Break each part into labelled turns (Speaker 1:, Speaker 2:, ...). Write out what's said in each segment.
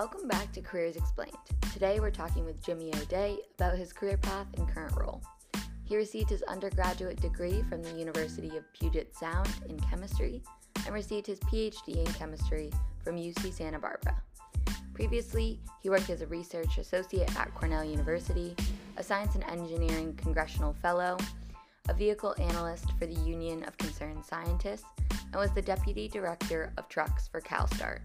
Speaker 1: Welcome back to Careers Explained. Today we're talking with Jimmy O'Dea about his career path and current role. He received his undergraduate degree from the University of Puget Sound in chemistry and received his PhD in chemistry from UC Santa Barbara. Previously, he worked as a research associate at Cornell University, a science and engineering congressional fellow, a vehicle analyst for the Union of Concerned Scientists, and was the deputy director of trucks for CalSTART.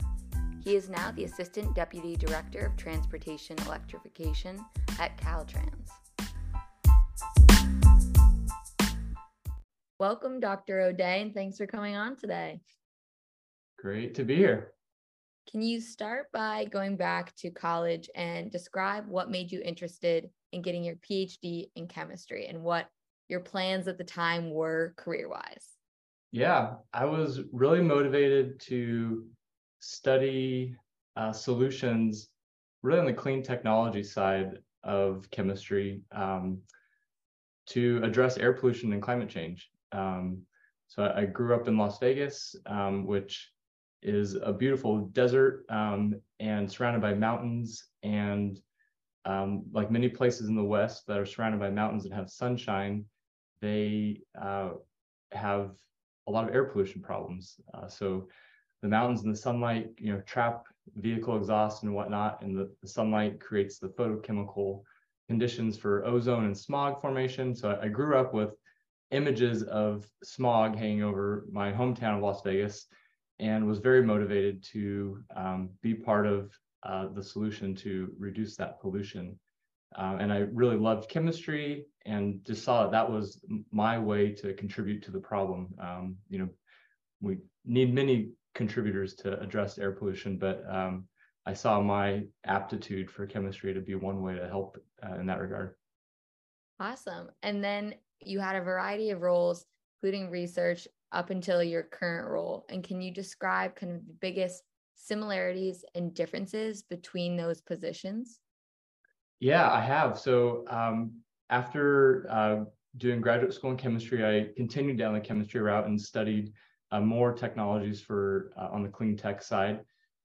Speaker 1: He is now the assistant deputy director of transportation electrification at Caltrans. Welcome, Dr. O'Dea, and thanks for coming on today.
Speaker 2: Great to be here.
Speaker 1: Can you start by going back to college and describe what made you interested in getting your PhD in chemistry and what your plans at the time were career wise?
Speaker 2: Yeah, I was really motivated to study uh, solutions really on the clean technology side of chemistry um, to address air pollution and climate change. Um, so I, I, grew up in Las Vegas, um, which is a beautiful desert um, and surrounded by mountains and um, like many places in the West that are surrounded by mountains and have sunshine, they uh, have a lot of air pollution problems. Uh, so the mountains and the sunlight, you know, trap vehicle exhaust and whatnot, and the, the sunlight creates the photochemical conditions for ozone and smog formation. So I, I grew up with images of smog hanging over my hometown of Las Vegas and was very motivated to um, be part of uh, the solution to reduce that pollution. Uh, and I really loved chemistry and just saw that that was my way to contribute to the problem. Um, you know, we need many contributors to address air pollution, but um, I saw my aptitude for chemistry to be one way to help uh, in that regard.
Speaker 1: Awesome. And then you had a variety of roles, including research up until your current role. And can you describe kind of the biggest similarities and differences between those positions?
Speaker 2: Yeah, I have. So um, after uh, doing graduate school in chemistry, I continued down the chemistry route and studied more technologies for uh, on the clean tech side,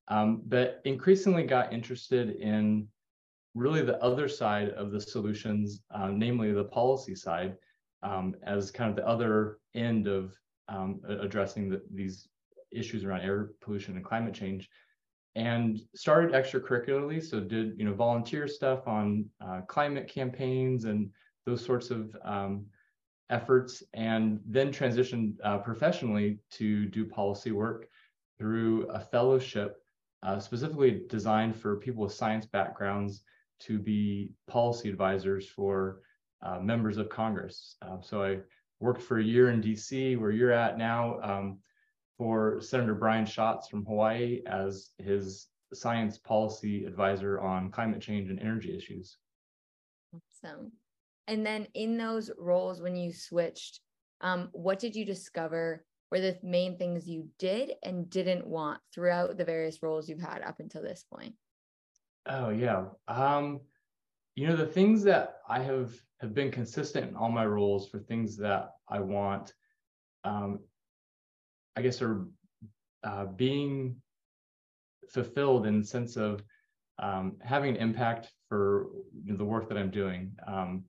Speaker 2: um, but increasingly got interested in really the other side of the solutions, uh, namely the policy side, um, as kind of the other end of um, addressing the, these issues around air pollution and climate change and started extracurricularly. So did you know volunteer stuff on uh, climate campaigns and those sorts of um, efforts and then transitioned uh, professionally to do policy work through a fellowship uh, specifically designed for people with science backgrounds to be policy advisors for uh, members of Congress. Uh, so I worked for a year in DC, where you're at now, um, for Senator Brian Schatz from Hawaii as his science policy advisor on climate change and energy issues.
Speaker 1: Awesome. And then in those roles, when you switched, um, what did you discover were the main things you did and didn't want throughout the various roles you've had up until this point?
Speaker 2: Oh yeah. Um, you know, the things that I have have been consistent in all my roles for things that I want, um, I guess are uh, being fulfilled in the sense of um, having an impact for you know, the work that I'm doing. Um,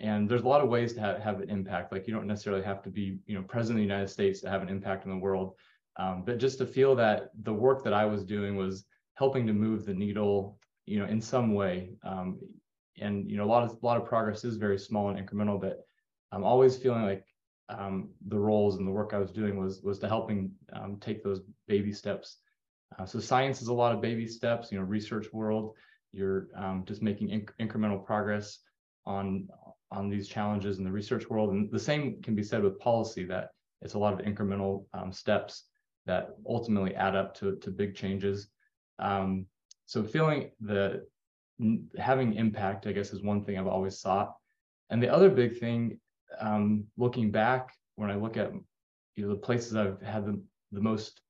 Speaker 2: and there's a lot of ways to have, have an impact. Like you don't necessarily have to be, you know, president of the United States to have an impact in the world. Um, but just to feel that the work that I was doing was helping to move the needle, you know, in some way. Um, and you know a lot of a lot of progress is very small and incremental but i'm always feeling like um, the roles and the work i was doing was was to helping um, take those baby steps uh, so science is a lot of baby steps you know research world you're um, just making inc- incremental progress on on these challenges in the research world and the same can be said with policy that it's a lot of incremental um, steps that ultimately add up to, to big changes um, so feeling the having impact, I guess, is one thing I've always sought. And the other big thing, um, looking back, when I look at you know the places I've had the, the most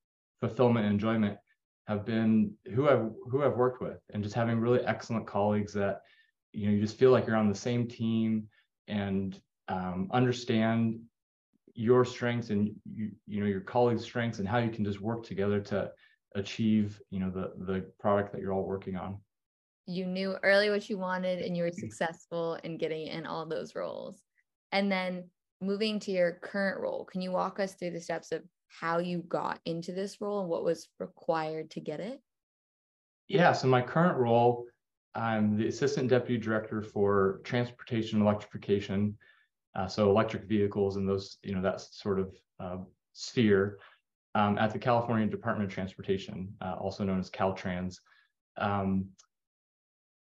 Speaker 2: fulfillment and enjoyment, have been who I've who I've worked with, and just having really excellent colleagues that you know you just feel like you're on the same team and um, understand your strengths and you, you know your colleagues' strengths and how you can just work together to achieve you know the the product that you're all working on.
Speaker 1: You knew early what you wanted and you were successful in getting in all those roles. And then moving to your current role can you walk us through the steps of how you got into this role and what was required to get it?
Speaker 2: Yeah so my current role i'm the assistant deputy director for transportation and electrification uh, so electric vehicles and those you know that sort of uh, sphere um, at the California Department of Transportation, uh, also known as Caltrans. Um,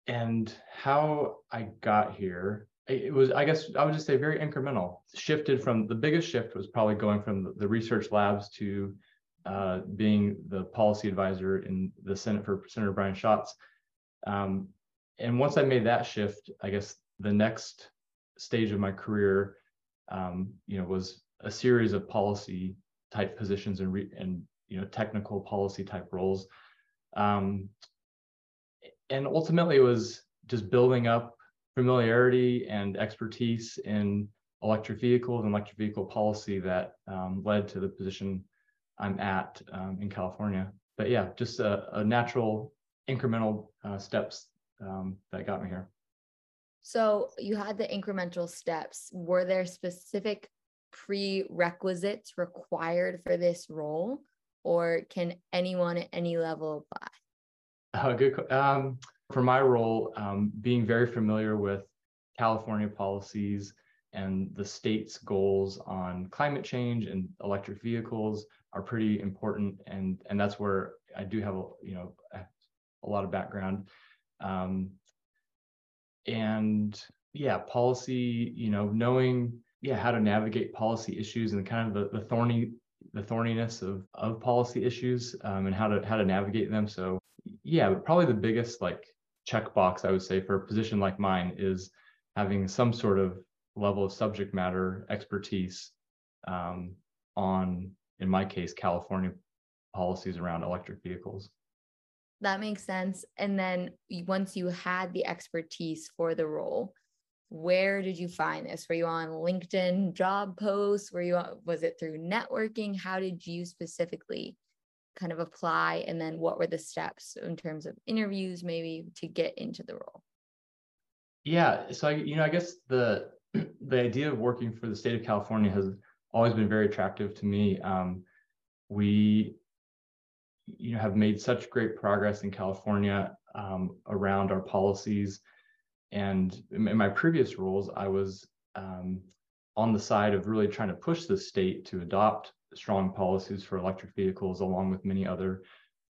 Speaker 2: and how I got here, it was, I guess, I would just say very incremental. Shifted from the biggest shift was probably going from the, the research labs to uh, being the policy advisor in the Senate for Senator Brian Schatz. Um, and once I made that shift, I guess the next stage of my career, um, you know, was a series of policy type positions and re- and you know technical policy type roles um, and ultimately it was just building up familiarity and expertise in electric vehicles and electric vehicle policy that um, led to the position I'm at um, in California. But yeah, just a, a natural incremental uh, steps um, that got me here.
Speaker 1: So you had the incremental steps. Were there specific prerequisites required for this role, or can anyone at any level apply?
Speaker 2: Oh, good. Um, for my role, um, being very familiar with California policies and the state's goals on climate change and electric vehicles are pretty important, and and that's where I do have a you know a lot of background. Um, and yeah, policy, you know, knowing yeah how to navigate policy issues and kind of the, the thorny the thorniness of of policy issues um, and how to how to navigate them so yeah probably the biggest like checkbox i would say for a position like mine is having some sort of level of subject matter expertise um, on in my case california policies around electric vehicles
Speaker 1: that makes sense and then once you had the expertise for the role where did you find this? Were you on linkedin job posts? Were you on, was it through networking? How did you specifically kind of apply and then what were the steps in terms of interviews maybe to get into the role?
Speaker 2: Yeah so I, you know i guess the the idea of working for the state of california has always been very attractive to me. Um, we you know have made such great progress in california um, around our policies and in my previous roles, I was um, on the side of really trying to push the state to adopt strong policies for electric vehicles, along with many other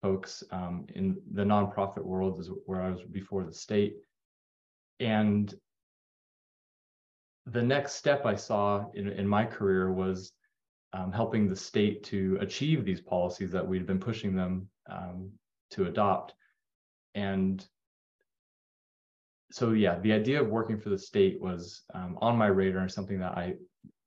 Speaker 2: folks um, in the nonprofit world, is where I was before the state. And the next step I saw in, in my career was um, helping the state to achieve these policies that we've been pushing them um, to adopt. And so yeah, the idea of working for the state was um, on my radar and something that I,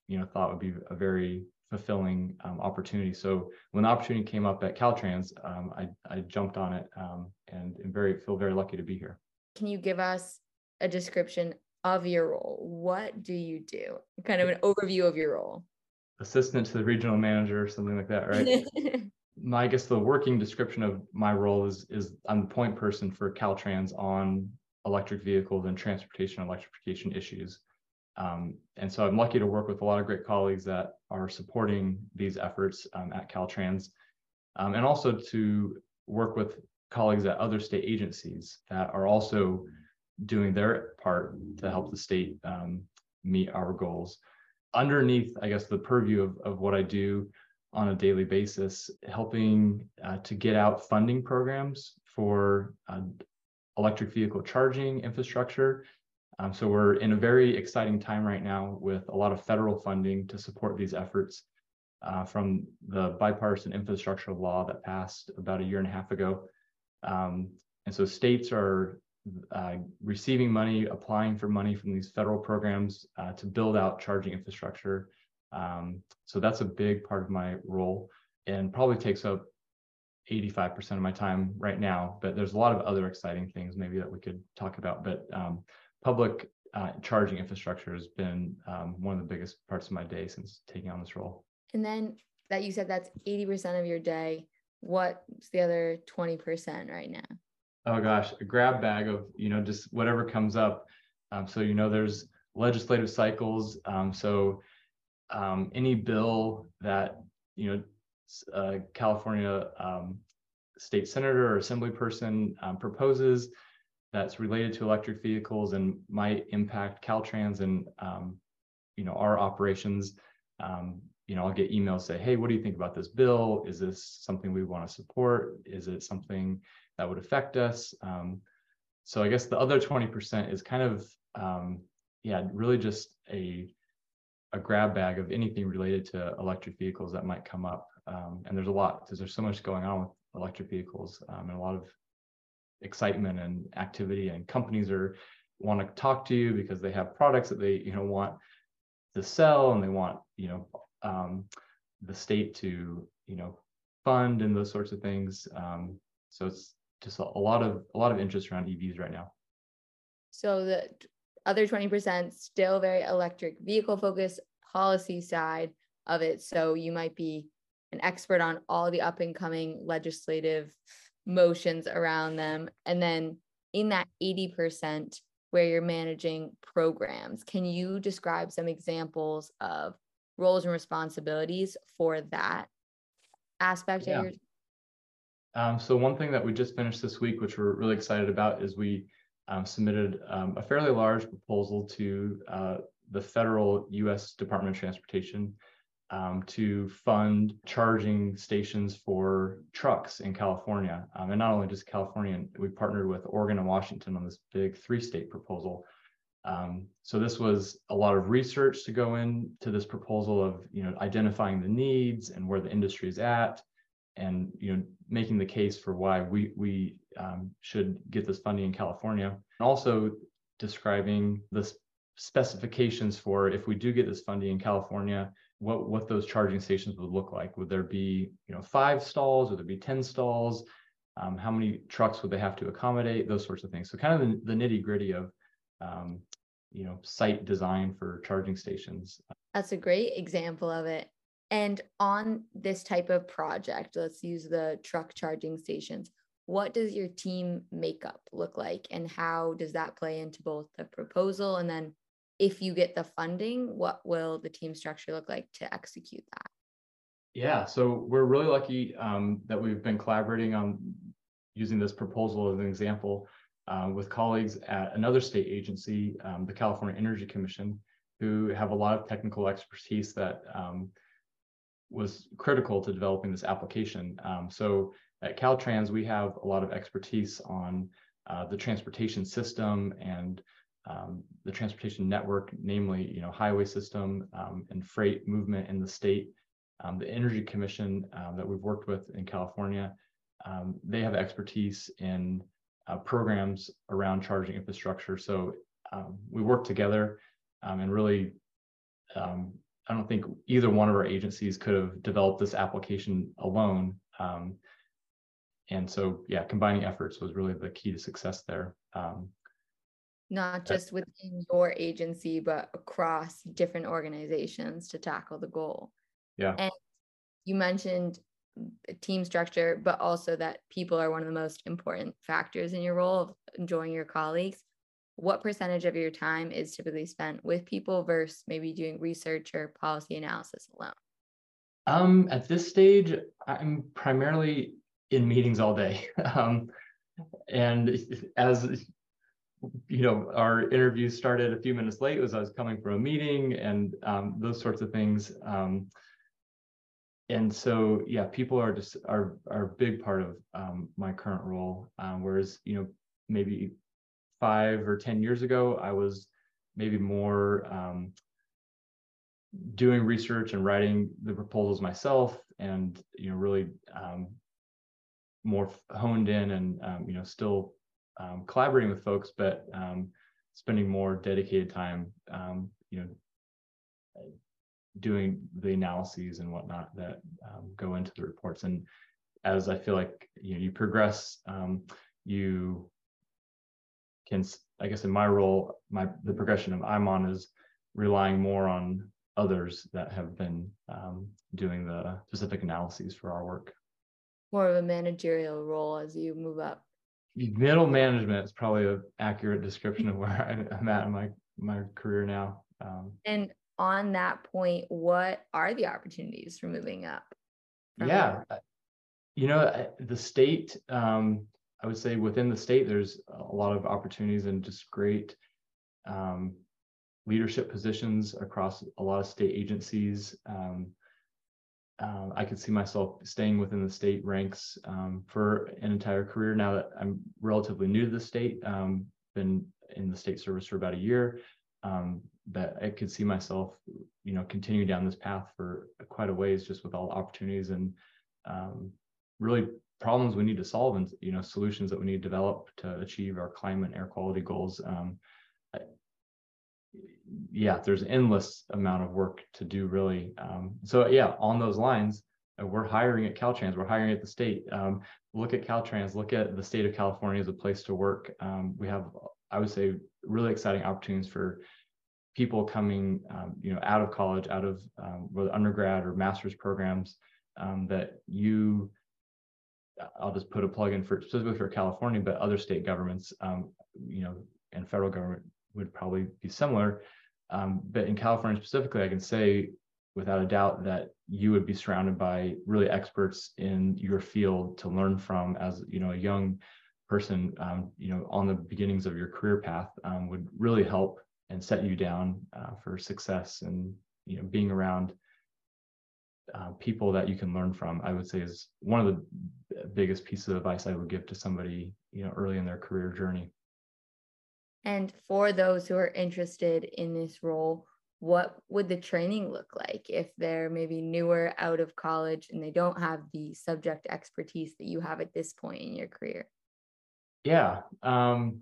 Speaker 2: you know, thought would be a very fulfilling um, opportunity. So when the opportunity came up at Caltrans, um, I, I jumped on it um, and am very feel very lucky to be here.
Speaker 1: Can you give us a description of your role? What do you do? Kind of an overview of your role.
Speaker 2: Assistant to the regional manager, or something like that, right? my I guess the working description of my role is is I'm the point person for Caltrans on electric vehicles and transportation electrification issues. Um, and so I'm lucky to work with a lot of great colleagues that are supporting these efforts um, at Caltrans, um, and also to work with colleagues at other state agencies that are also doing their part to help the state um, meet our goals. Underneath, I guess, the purview of, of what I do on a daily basis, helping uh, to get out funding programs for uh, electric vehicle charging infrastructure. Um, so we're in a very exciting time right now with a lot of federal funding to support these efforts uh, from the bipartisan infrastructure law that passed about a year and a half ago. Um, and so states are uh, receiving money, applying for money from these federal programs uh, to build out charging infrastructure. Um, so that's a big part of my role and probably takes up 85% of my time right now, but there's a lot of other exciting things maybe that we could talk about. But um, public uh, charging infrastructure has been um, one of the biggest parts of my day since taking on this role.
Speaker 1: And then that you said that's 80% of your day. what's the other 20% right now?
Speaker 2: Oh gosh, a grab bag of, you know, just whatever comes up. Um, so, you know, there's legislative cycles. Um, so um, any bill that, you know, uh, California um, state senator or assembly person um, proposes that's related to electric vehicles and might impact Caltrans and, um, you know, our operations, you know, I'll get emails say, hey, what do you think about this bill? Is this something we want to support? Is it something that would affect us? Um, so I guess the other 20% is kind of, um, yeah, really just a, a grab bag of anything related to electric vehicles that might come up. Um, and there's a lot because there's so much going on with electric vehicles um, and a lot of excitement and activity and companies are want to talk to you because they have products that they you know want to sell and they want you know um, the state to you know fund and those sorts of things. Um, so it's just a, lot of a lot of interest around EVs right now.
Speaker 1: So the other 20% still very electric vehicle focused policy side of it. So you might be an expert on all the up and coming legislative motions around them. And then in that 80% where you're managing programs, can you describe some examples of roles and responsibilities for that aspect yeah. of your
Speaker 2: um, so one thing that we just finished this week, which we're really excited about, is we um, submitted um, a fairly large proposal to uh, the federal U.S. Department of Transportation um, to fund charging stations for trucks in California, um, and not only just California. We partnered with Oregon and Washington on this big three-state proposal um, so this was a lot of research to go into this proposal of you know identifying the needs and where the industry is at, and you know making the case for why we we um, should get this funding in California, and also describing the specifications for if we do get this funding in California, what what those charging stations would look like. Would there be you know five stalls? Would there be ten stalls? Um, how many trucks would they have to accommodate? Those sorts of things. So kind of the, the nitty gritty of um, you know site design for charging stations
Speaker 1: that's a great example of it and on this type of project let's use the truck charging stations what does your team makeup look like? And how does that play into both the proposal? And then if you get the funding what will the team structure look like to execute that?
Speaker 2: Yeah so we're really lucky um, that we've been collaborating on using this proposal as an example uh, with colleagues at another state agency, um, the California Energy Commission, who have a lot of technical expertise that um, was critical to developing this application. Um, so at Caltrans, we have a lot of expertise on uh, the transportation system and um, the transportation network, namely, you know, highway system um, and freight movement in the state. Um, the Energy Commission that we've worked with in California, they have expertise in uh, programs around charging infrastructure. So um, we work together um, and really, um, I don't think either one of our agencies could have developed this application alone. Um, and so, yeah, combining efforts was really the key to success there. Um,
Speaker 1: Not just within your agency, but across different organizations to tackle the goal.
Speaker 2: Yeah.
Speaker 1: And you mentioned team structure, but also that people are one of the most important factors in your role of enjoying your colleagues. What percentage of your time is typically spent with people versus maybe doing research or policy analysis alone?
Speaker 2: Um, at this stage, I'm primarily in meetings all day. um, and as you know, our interview started a few minutes late as I was coming from a meeting and um, those sorts of things. Um, and so yeah people are just are are a big part of um, my current role um, whereas you know maybe five or ten years ago i was maybe more um, doing research and writing the proposals myself and you know really um, more honed in and um, you know still um, collaborating with folks but spending more dedicated time you know doing the analyses and whatnot that um, go into the reports. And as I feel like you know you progress, um, you can, I guess, in my role, my the progression of I'm on is relying more on others that have been um, doing the specific analyses for our work.
Speaker 1: more of a managerial role as you move up?
Speaker 2: Middle management is probably an accurate description of where I'm at in my my career now.
Speaker 1: Um, and on that point, what are the opportunities for moving up?
Speaker 2: Yeah, there? you know, the state. Um, I would say within the state, there's a lot of opportunities and just great um, leadership positions across a lot of state agencies. Um, uh, I could see myself staying within the state ranks um, for an entire career. Now that I'm relatively new to the state, um, been in the state service for about a year, um, that I could see myself, you know, continuing down this path for quite a ways, just with all the opportunities and um, really problems we need to solve and you know solutions that we need to develop to achieve our climate and air quality goals. Um, yeah, there's endless amount of work to do really. Um, so yeah, on those lines, uh, we're hiring at Caltrans, we're hiring at the state. Um, look at Caltrans, look at the state of California as a place to work. Um, we have, I would say, really exciting opportunities for people coming, um, you know, out of college, out of um, whether undergrad or master's programs that you. I'll just put a plug in for specifically for California, but other state governments, you know, and federal government would probably be similar. Um, but in California specifically, I can say without a doubt that you would be surrounded by really experts in your field to learn from as you know a young person um, you know on the beginnings of your career path um, would really help and set you down uh, for success and you know being around uh, people that you can learn from i would say is one of the biggest pieces of advice i would give to somebody you know early in their career journey
Speaker 1: and for those who are interested in this role, what would the training look like if they're maybe newer out of college and they don't have the subject expertise that you have at this point in your career?
Speaker 2: Yeah. Um,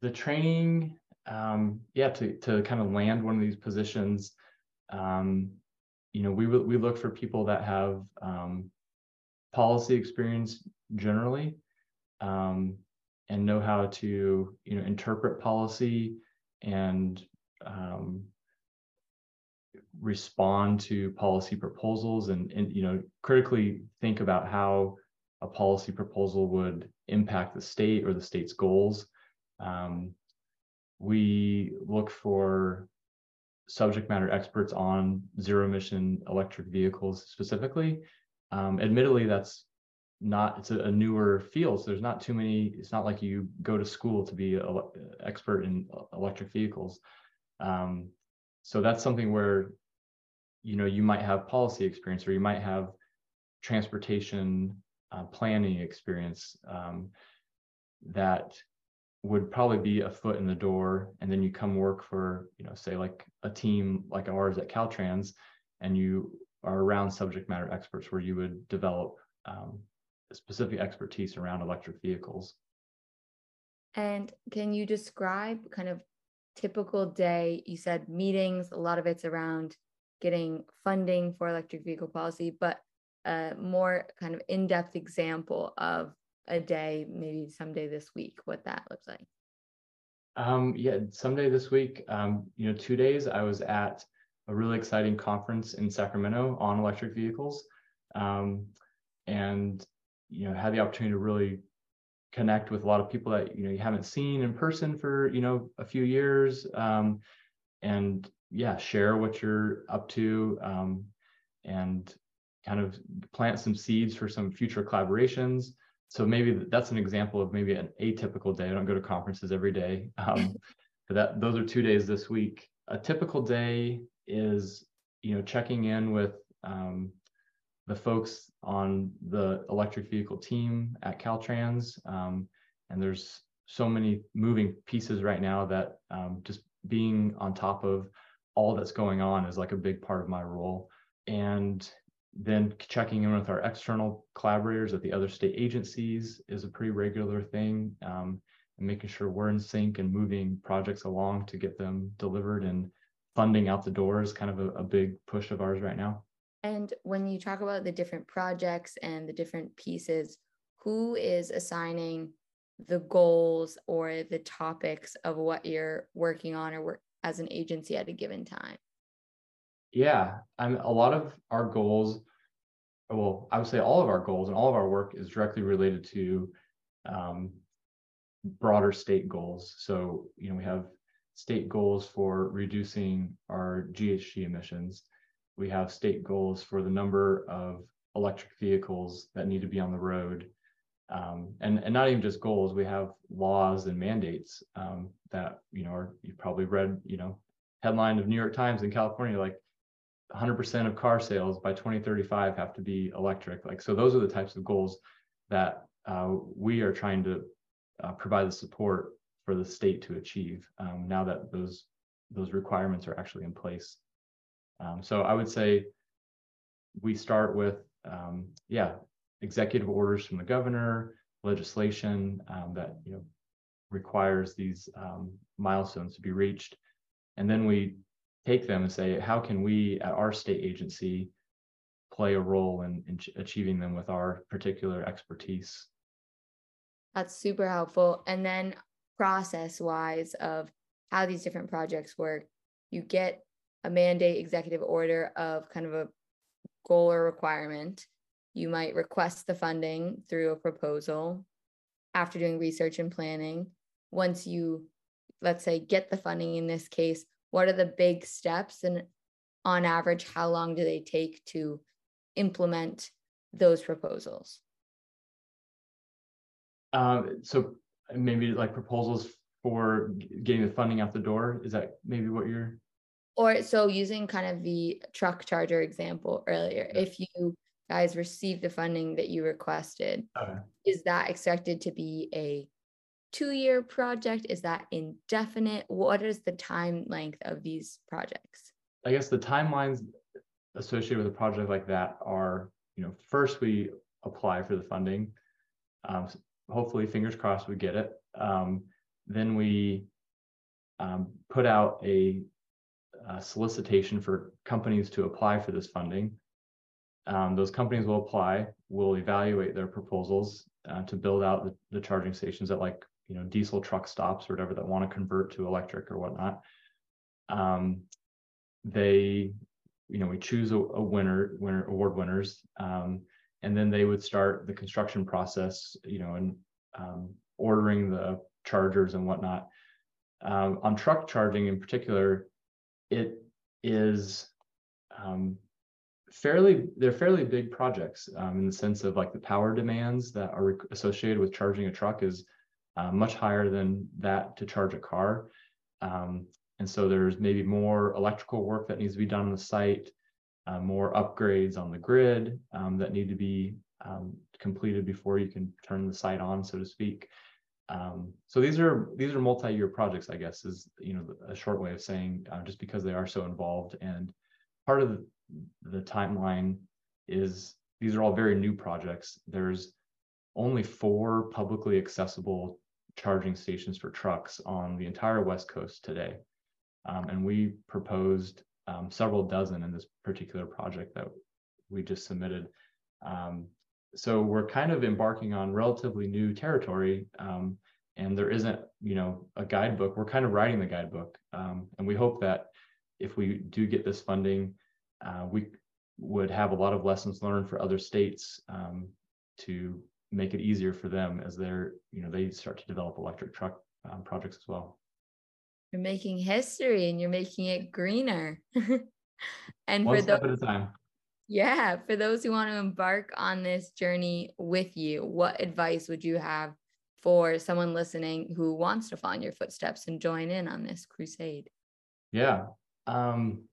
Speaker 2: the training, um, yeah, to, to kind of land one of these positions, um, you know, we, we look for people that have um, policy experience generally. Um, and know how to you know interpret policy and um, respond to policy proposals and, and you know critically think about how a policy proposal would impact the state or the state's goals um, we look for subject matter experts on zero emission electric vehicles specifically. Um, admittedly that's not it's a, a, newer field so there's not too many it's not like you go to school to be an expert in electric vehicles. Um, so that's something where you know you might have policy experience or you might have transportation uh, planning experience um, that would probably be a foot in the door and then you come work for you know say like a team like ours at caltrans and you are around subject matter experts where you would develop um, specific expertise around electric vehicles.
Speaker 1: And can you describe kind of typical day? You said meetings, a lot of it's around getting funding for electric vehicle policy, but a more kind of in-depth example of a day, maybe someday this week, what that looks like.
Speaker 2: Um, yeah, someday this week, um, you know, two days I was at a really exciting conference in Sacramento on electric vehicles. Um, and you know had the opportunity to really connect with a lot of people that you know you haven't seen in person for you know a few years um, and yeah share what you're up to um, and kind of plant some seeds for some future collaborations so maybe that's an example of maybe an atypical day i don't go to conferences every day um, but that those are two days this week a typical day is you know checking in with um, the folks on the electric vehicle team at Caltrans. Um, and there's so many moving pieces right now that um, just being on top of all that's going on is like a big part of my role. And then checking in with our external collaborators at the other state agencies is a pretty regular thing. Um, and making sure we're in sync and moving projects along to get them delivered and funding out the door is kind of a, a big push of ours right now.
Speaker 1: And when you talk about the different projects and the different pieces, who is assigning the goals or the topics of what you're working on or work as an agency at a given time?
Speaker 2: Yeah, I'm a lot of our goals well, I would say all of our goals and all of our work is directly related to um, broader state goals. So, you know, we have state goals for reducing our GHG emissions. We have state goals for the number of electric vehicles that need to be on the road. Um, and, and not even just goals, we have laws and mandates um, that, you know, are, you've probably read, you know, headline of New York Times in California, like 100% of car sales by 2035 have to be electric. Like, so those are the types of goals that uh, we are trying to uh, provide the support for the state to achieve um, now that those those requirements are actually in place. Um, so I would say we start with, um, yeah, executive orders from the governor, legislation um, that you know requires these um, milestones to be reached, and then we take them and say, how can we at our state agency play a role in, in achieving them with our particular expertise?
Speaker 1: That's super helpful. And then process wise of how these different projects work, you get a mandate executive order of kind of a goal or requirement. You might request the funding through a proposal after doing research and planning. Once you, let's say, get the funding in this case, what are the big steps and on average how long do they take to implement those proposals
Speaker 2: um, so maybe like proposals for getting the funding out the door is that maybe what you're
Speaker 1: or so using kind of the truck charger example earlier yeah. if you guys receive the funding that you requested okay. is that expected to be a two year project? Is that indefinite? What is the time length of these projects?
Speaker 2: I guess the timelines associated with a project like that are, you know, first we apply for the funding. Um, hopefully, fingers crossed, we get it. Um, then we um, put out a, a, solicitation for companies to apply for this funding. Um, those companies will apply, will evaluate their proposals uh, to build out the, the charging stations at like you know diesel truck stops or whatever that want to convert to electric or whatnot um, they you know we choose a, a winner winner award winners um, and then they would start the construction process you know and um, ordering the chargers and whatnot. Um, on truck charging in particular it is um, fairly they're fairly big projects um, in the sense of like the power demands that are associated with charging a truck is uh, much higher than that to charge a car. Um, and so there's maybe more electrical work that needs to be done on the site, uh, more upgrades on the grid um, that need to be um, completed before you can turn the site on, so to speak. Um, so these are these are multi-year projects, I guess, is you know a short way of saying uh, just because they are so involved. And part of the, the timeline is these are all very new projects. There's only four publicly accessible charging stations for trucks on the entire West Coast today. Um, and we proposed um, several dozen in this particular project that we just submitted. Um, so we're kind of embarking on relatively new territory um, and there isn't, you know, a guidebook. We're kind of writing the guidebook. Um, and we hope that if we do get this funding, uh, we would have a lot of lessons learned for other states um, to make it easier for them as they're you know they start to develop electric truck um, projects as well.
Speaker 1: You're making history and you're making it greener.
Speaker 2: And One for step those, at a time.
Speaker 1: Yeah for those who want to embark on this journey with you what advice would you have for someone listening who wants to follow in your footsteps and join in on this crusade?
Speaker 2: Yeah um,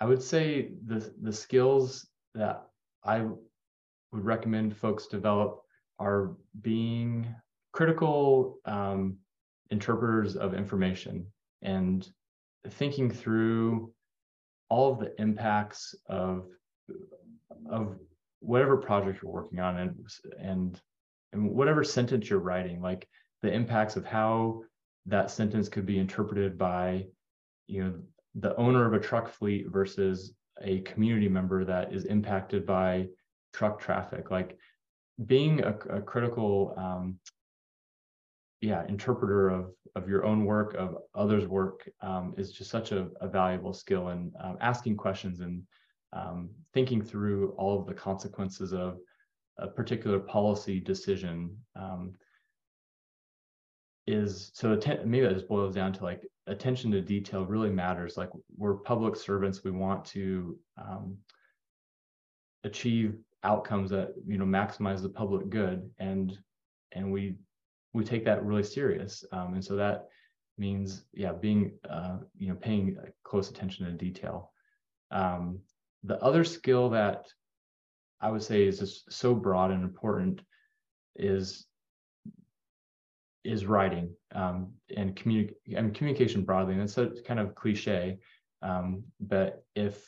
Speaker 2: i would say the the skills that i would recommend folks develop are being critical um, interpreters of information and thinking through all of the impacts of of whatever project you're working on and and and whatever sentence you're writing like the impacts of how that sentence could be interpreted by you know the owner of a truck fleet versus a community member that is impacted by truck traffic. Like being a, a critical um, yeah interpreter of of your own work of others work um, is just such a, a, valuable skill and um, asking questions and um, thinking through all of the consequences of a particular policy decision um, is so atten- maybe that just boils down to like attention to detail really matters. Like we're public servants. We want to um, achieve outcomes that you know maximize the public good. And and we we take that really serious. Um, and so that means yeah being uh, you know paying close attention to detail. Um, the other skill that i would say is just so broad and important is is writing um, and communic- and communication broadly. And it's a kind of cliche um, but if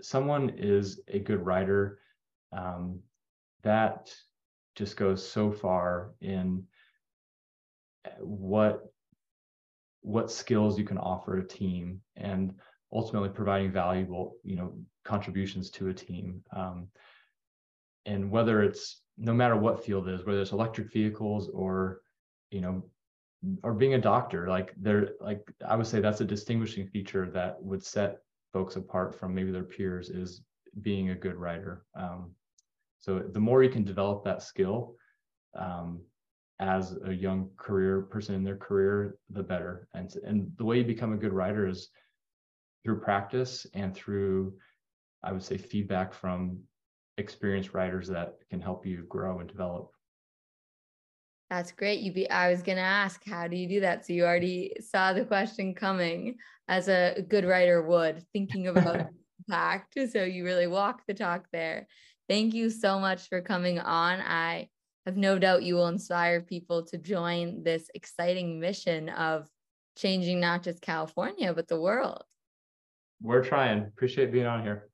Speaker 2: someone is a good writer um, that just goes so far in what what skills you can offer a team and ultimately providing valuable you know contributions to a team. Um, and whether it's no matter what field it is whether it's electric vehicles or you know or being a doctor like they're like i would say that's a distinguishing feature that would set folks apart from maybe their peers is being a good writer. Um, so the more you can develop that skill um, as a young career person in their career, the better. And, and the way you become a good writer is through practice and through, I would say, feedback from experienced writers that can help you grow and develop.
Speaker 1: That's great. You be I was gonna ask, how do you do that? So you already saw the question coming as a good writer would, thinking about impact. So you really walk the talk there. Thank you so much for coming on. I have no doubt you will inspire people to join this exciting mission of changing not just California, but the world.
Speaker 2: We're trying. Appreciate being on here.